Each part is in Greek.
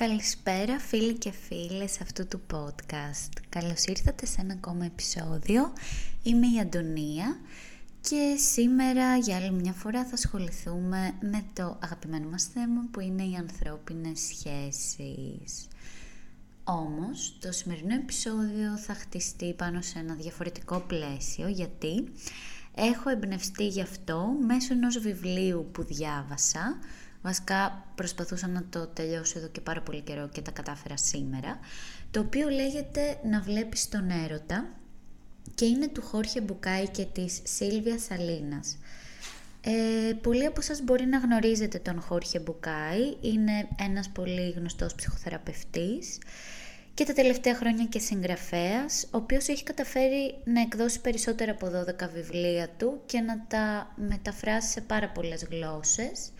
Καλησπέρα φίλοι και φίλες αυτού του podcast. Καλώς ήρθατε σε ένα ακόμα επεισόδιο. Είμαι η Αντωνία και σήμερα για άλλη μια φορά θα ασχοληθούμε με το αγαπημένο μας θέμα που είναι οι ανθρώπινες σχέσεις. Όμως το σημερινό επεισόδιο θα χτιστεί πάνω σε ένα διαφορετικό πλαίσιο γιατί έχω εμπνευστεί γι' αυτό μέσω ενός βιβλίου που διάβασα Βασικά προσπαθούσα να το τελειώσω εδώ και πάρα πολύ καιρό και τα κατάφερα σήμερα. Το οποίο λέγεται «Να βλέπεις τον έρωτα» και είναι του Χόρχε Μπουκάη και της Σίλβια Σαλίνας. Ε, πολλοί από σας μπορεί να γνωρίζετε τον Χόρχε Μπουκάη, είναι ένας πολύ γνωστός ψυχοθεραπευτής και τα τελευταία χρόνια και συγγραφέας, ο οποίος έχει καταφέρει να εκδώσει περισσότερα από 12 βιβλία του και να τα μεταφράσει σε πάρα πολλές γλώσσες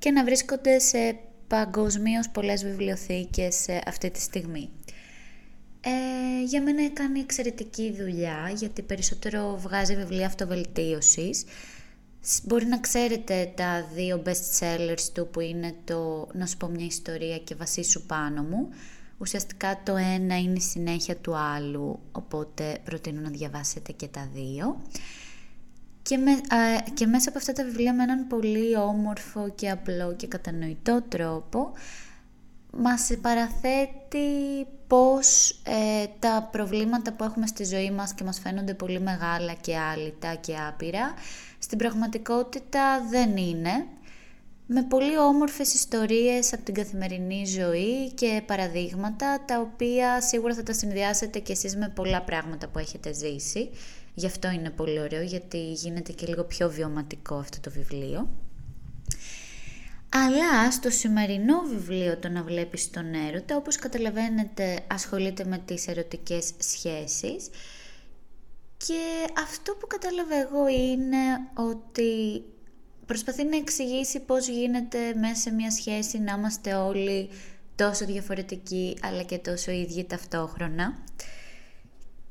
και να βρίσκονται σε παγκοσμίως πολλές βιβλιοθήκες αυτή τη στιγμή. Ε, για μένα έκανε εξαιρετική δουλειά γιατί περισσότερο βγάζει βιβλία αυτοβελτίωσης. Μπορεί να ξέρετε τα δύο best sellers του που είναι το «Να σου πω μια ιστορία» και «Βασίσου πάνω μου». Ουσιαστικά το ένα είναι η συνέχεια του άλλου, οπότε προτείνω να διαβάσετε και τα δύο. Και, με, και μέσα από αυτά τα βιβλία με έναν πολύ όμορφο και απλό και κατανοητό τρόπο μας παραθέτει πώς ε, τα προβλήματα που έχουμε στη ζωή μας και μας φαίνονται πολύ μεγάλα και άλυτα και άπειρα στην πραγματικότητα δεν είναι. Με πολύ όμορφες ιστορίες από την καθημερινή ζωή και παραδείγματα τα οποία σίγουρα θα τα συνδυάσετε κι εσείς με πολλά πράγματα που έχετε ζήσει Γι' αυτό είναι πολύ ωραίο, γιατί γίνεται και λίγο πιο βιωματικό αυτό το βιβλίο. Αλλά στο σημερινό βιβλίο το να βλέπεις τον έρωτα, όπως καταλαβαίνετε ασχολείται με τις ερωτικές σχέσεις και αυτό που κατάλαβα εγώ είναι ότι προσπαθεί να εξηγήσει πώς γίνεται μέσα σε μια σχέση να είμαστε όλοι τόσο διαφορετικοί αλλά και τόσο ίδιοι ταυτόχρονα.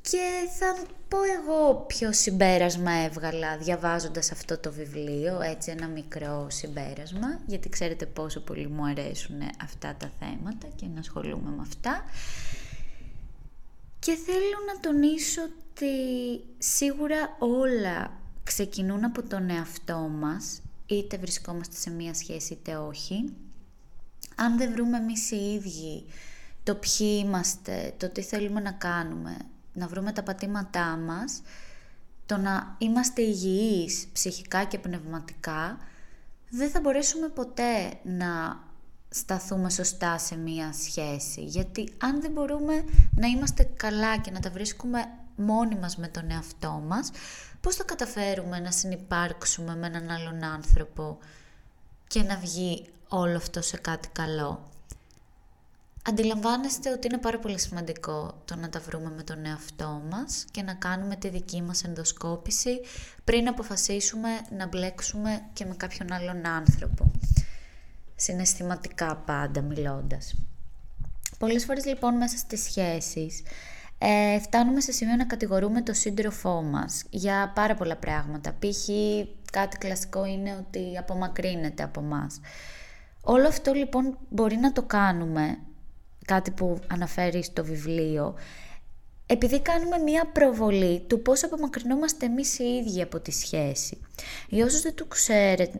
Και θα πω εγώ ποιο συμπέρασμα έβγαλα διαβάζοντας αυτό το βιβλίο, έτσι ένα μικρό συμπέρασμα, γιατί ξέρετε πόσο πολύ μου αρέσουν αυτά τα θέματα και να ασχολούμαι με αυτά. Και θέλω να τονίσω ότι σίγουρα όλα ξεκινούν από τον εαυτό μας, είτε βρισκόμαστε σε μία σχέση είτε όχι. Αν δεν βρούμε εμείς οι ίδιοι το ποιοι είμαστε, το τι θέλουμε να κάνουμε, να βρούμε τα πατήματά μας, το να είμαστε υγιείς ψυχικά και πνευματικά, δεν θα μπορέσουμε ποτέ να σταθούμε σωστά σε μία σχέση. Γιατί αν δεν μπορούμε να είμαστε καλά και να τα βρίσκουμε μόνοι μας με τον εαυτό μας, πώς θα καταφέρουμε να συνυπάρξουμε με έναν άλλον άνθρωπο και να βγει όλο αυτό σε κάτι καλό; Αντιλαμβάνεστε ότι είναι πάρα πολύ σημαντικό το να τα βρούμε με τον εαυτό μας και να κάνουμε τη δική μας ενδοσκόπηση πριν αποφασίσουμε να μπλέξουμε και με κάποιον άλλον άνθρωπο. Συναισθηματικά πάντα μιλώντας. Πολλές φορές λοιπόν μέσα στις σχέσεις ε, φτάνουμε σε σημείο να κατηγορούμε το σύντροφό μας για πάρα πολλά πράγματα. Π.χ. κάτι κλασικό είναι ότι απομακρύνεται από μας. Όλο αυτό λοιπόν μπορεί να το κάνουμε κάτι που αναφέρεις στο βιβλίο, επειδή κάνουμε μία προβολή του πώς απομακρυνόμαστε εμείς οι ίδιοι από τη σχέση. Για όσους δεν το,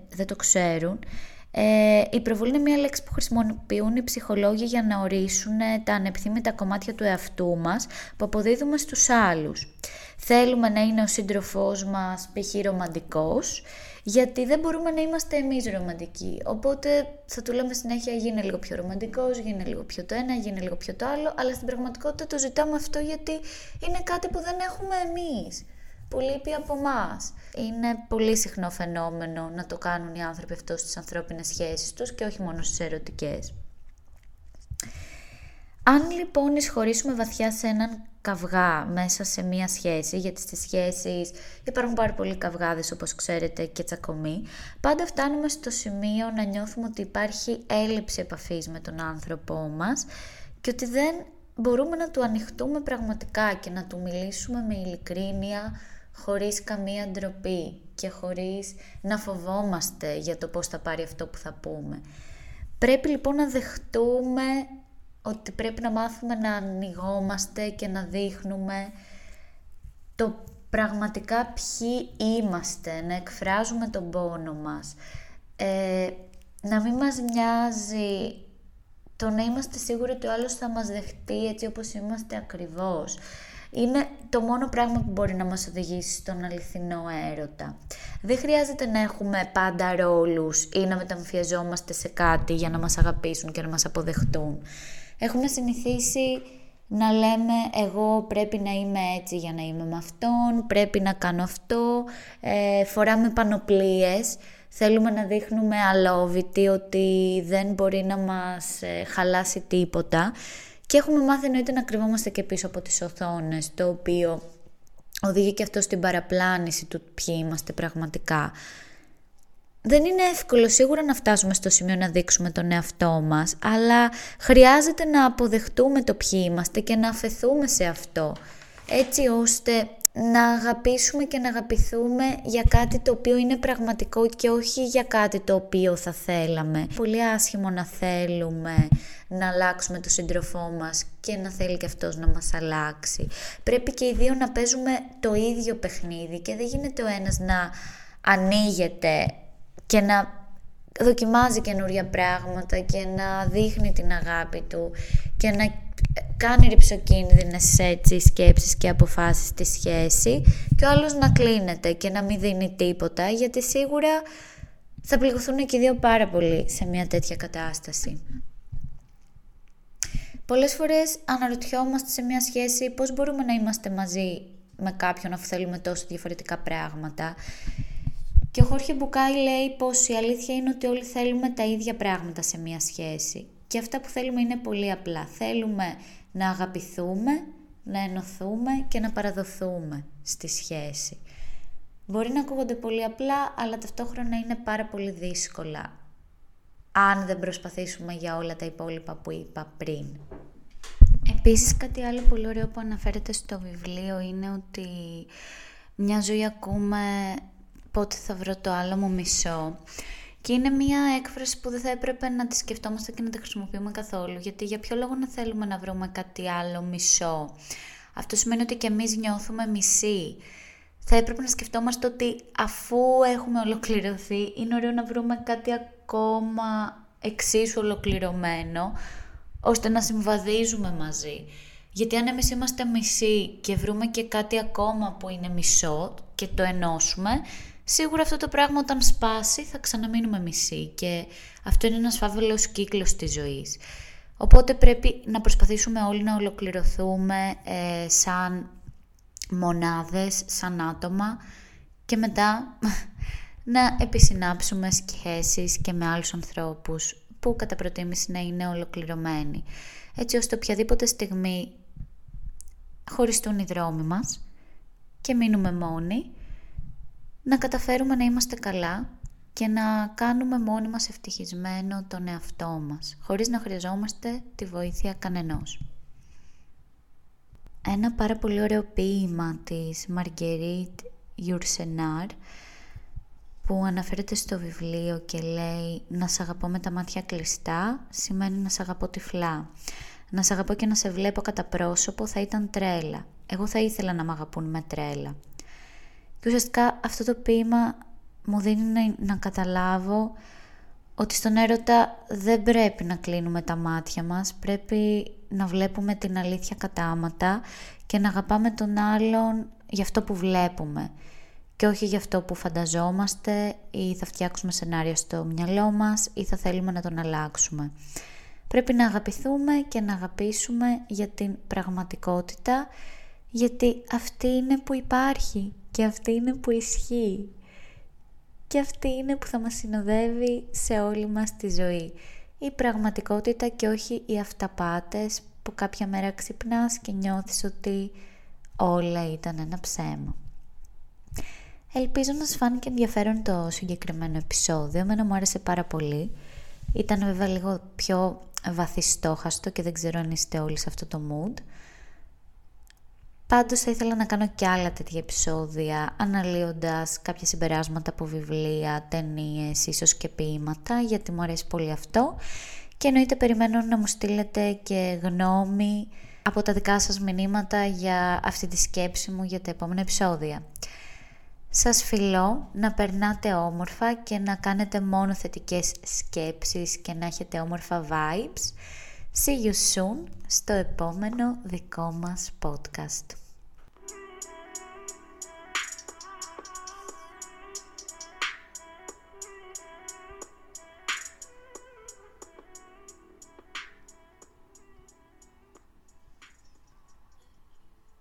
δεν το ξέρουν, ε, η προβολή είναι μία λέξη που χρησιμοποιούν οι ψυχολόγοι για να ορίσουν τα ανεπιθύμητα κομμάτια του εαυτού μας που αποδίδουμε στους άλλους. Θέλουμε να είναι ο σύντροφός μας π.χ. ρομαντικός γιατί δεν μπορούμε να είμαστε εμείς ρομαντικοί. Οπότε θα του λέμε συνέχεια γίνε λίγο πιο ρομαντικός, γίνε λίγο πιο το ένα, γίνε λίγο πιο το άλλο, αλλά στην πραγματικότητα το ζητάμε αυτό γιατί είναι κάτι που δεν έχουμε εμείς που λείπει από εμά. Είναι πολύ συχνό φαινόμενο να το κάνουν οι άνθρωποι αυτό στις ανθρώπινες σχέσεις τους και όχι μόνο στις ερωτικές. Αν λοιπόν εισχωρήσουμε βαθιά σε έναν καυγά μέσα σε μία σχέση, γιατί στις σχέσεις υπάρχουν πάρα πολλοί καυγάδες όπως ξέρετε και τσακωμοί, πάντα φτάνουμε στο σημείο να νιώθουμε ότι υπάρχει έλλειψη επαφής με τον άνθρωπό μας και ότι δεν μπορούμε να του ανοιχτούμε πραγματικά και να του μιλήσουμε με ειλικρίνεια χωρίς καμία ντροπή και χωρίς να φοβόμαστε για το πώς θα πάρει αυτό που θα πούμε. Πρέπει λοιπόν να δεχτούμε ότι πρέπει να μάθουμε να ανοιγόμαστε και να δείχνουμε το πραγματικά ποιοι είμαστε, να εκφράζουμε τον πόνο μας. Ε, να μην μας μοιάζει το να είμαστε σίγουροι ότι ο άλλος θα μας δεχτεί έτσι όπως είμαστε ακριβώς. Είναι το μόνο πράγμα που μπορεί να μας οδηγήσει στον αληθινό έρωτα. Δεν χρειάζεται να έχουμε πάντα ρόλους ή να μεταμφιαζόμαστε σε κάτι για να μας αγαπήσουν και να μας αποδεχτούν. Έχουμε συνηθίσει να λέμε εγώ πρέπει να είμαι έτσι για να είμαι με αυτόν, πρέπει να κάνω αυτό, ε, φοράμε πανοπλίες, θέλουμε να δείχνουμε αλόβητοι ότι δεν μπορεί να μας ε, χαλάσει τίποτα και έχουμε μάθει εννοείται να κρυβόμαστε και πίσω από τις οθόνες, το οποίο οδηγεί και αυτό στην παραπλάνηση του ποιοι είμαστε πραγματικά. Δεν είναι εύκολο σίγουρα να φτάσουμε στο σημείο να δείξουμε τον εαυτό μας, αλλά χρειάζεται να αποδεχτούμε το ποιοι είμαστε και να αφαιθούμε σε αυτό, έτσι ώστε να αγαπήσουμε και να αγαπηθούμε για κάτι το οποίο είναι πραγματικό και όχι για κάτι το οποίο θα θέλαμε. Πολύ άσχημο να θέλουμε να αλλάξουμε τον σύντροφό μας και να θέλει και αυτός να μας αλλάξει. Πρέπει και οι δύο να παίζουμε το ίδιο παιχνίδι και δεν γίνεται ο ένας να ανοίγεται και να δοκιμάζει καινούρια πράγματα και να δείχνει την αγάπη του και να κάνει ρηψοκίνδυνες έτσι σκέψεις και αποφάσεις στη σχέση και ο άλλος να κλείνεται και να μην δίνει τίποτα γιατί σίγουρα θα πληγωθούν και οι δύο πάρα πολύ σε μια τέτοια κατάσταση. Πολλές φορές αναρωτιόμαστε σε μια σχέση πώς μπορούμε να είμαστε μαζί με κάποιον αφού θέλουμε τόσο διαφορετικά πράγματα και ο Χόρχε Μπουκάη λέει πως η αλήθεια είναι ότι όλοι θέλουμε τα ίδια πράγματα σε μια σχέση. Και αυτά που θέλουμε είναι πολύ απλά. Θέλουμε να αγαπηθούμε, να ενωθούμε και να παραδοθούμε στη σχέση. Μπορεί να ακούγονται πολύ απλά, αλλά ταυτόχρονα είναι πάρα πολύ δύσκολα αν δεν προσπαθήσουμε για όλα τα υπόλοιπα που είπα πριν. Επίσης κάτι άλλο πολύ ωραίο που αναφέρεται στο βιβλίο είναι ότι μια ζωή ακούμε πότε θα βρω το άλλο μου μισό. Και είναι μια έκφραση που δεν θα έπρεπε να τη σκεφτόμαστε και να τη χρησιμοποιούμε καθόλου. Γιατί για ποιο λόγο να θέλουμε να βρούμε κάτι άλλο μισό; Αυτό σημαίνει ότι και εμείς νιώθουμε μισή. Θα έπρεπε να σκεφτόμαστε ότι αφού έχουμε ολοκληρωθεί, είναι ωραίο να βρούμε κάτι ακόμα εξίσου ολοκληρωμένο, ώστε να συμβαδίζουμε μαζί. Γιατί αν εμείς είμαστε μισοί και βρούμε και κάτι ακόμα που είναι μισό και το ενώσουμε, σίγουρα αυτό το πράγμα όταν σπάσει θα ξαναμείνουμε μισοί και αυτό είναι ένας φαύλος κύκλος της ζωής. Οπότε πρέπει να προσπαθήσουμε όλοι να ολοκληρωθούμε ε, σαν μονάδες, σαν άτομα και μετά να επισυνάψουμε σχέσεις και με άλλους ανθρώπους που κατά προτίμηση να είναι ολοκληρωμένοι. Έτσι ώστε οποιαδήποτε στιγμή χωριστούν οι δρόμοι μας και μείνουμε μόνοι, να καταφέρουμε να είμαστε καλά και να κάνουμε μόνοι μας ευτυχισμένο τον εαυτό μας, χωρίς να χρειαζόμαστε τη βοήθεια κανενός. Ένα πάρα πολύ ωραίο ποίημα της Μαργκερίτ Γιουρσενάρ που αναφέρεται στο βιβλίο και λέει «Να σε αγαπώ με τα μάτια κλειστά» σημαίνει «Να σε αγαπώ τυφλά». «Να σε αγαπώ και να σε βλέπω κατά πρόσωπο» θα ήταν τρέλα. Εγώ θα ήθελα να με αγαπούν με τρέλα. Και ουσιαστικά αυτό το ποίημα μου δίνει να, να καταλάβω ότι στον έρωτα δεν πρέπει να κλείνουμε τα μάτια μας, πρέπει να βλέπουμε την αλήθεια κατάματα και να αγαπάμε τον άλλον για αυτό που βλέπουμε και όχι για αυτό που φανταζόμαστε ή θα φτιάξουμε σενάρια στο μυαλό μας ή θα θέλουμε να τον αλλάξουμε. Πρέπει να αγαπηθούμε και να αγαπήσουμε για την πραγματικότητα γιατί αυτή είναι που υπάρχει και αυτή είναι που ισχύει. Και αυτή είναι που θα μας συνοδεύει σε όλη μας τη ζωή. Η πραγματικότητα και όχι οι αυταπάτες που κάποια μέρα ξυπνάς και νιώθεις ότι όλα ήταν ένα ψέμα. Ελπίζω να σας φάνηκε ενδιαφέρον το συγκεκριμένο επεισόδιο. Εμένα μου άρεσε πάρα πολύ. Ήταν βέβαια λίγο πιο βαθιστόχαστο και δεν ξέρω αν είστε όλοι σε αυτό το mood. Πάντως θα ήθελα να κάνω και άλλα τέτοια επεισόδια αναλύοντας κάποια συμπεράσματα από βιβλία, ταινίες, ίσως και ποίηματα γιατί μου αρέσει πολύ αυτό και εννοείται περιμένω να μου στείλετε και γνώμη από τα δικά σας μηνύματα για αυτή τη σκέψη μου για τα επόμενα επεισόδια. Σας φιλώ να περνάτε όμορφα και να κάνετε μόνο θετικές σκέψεις και να έχετε όμορφα vibes. See you soon στο επόμενο δικό μας podcast.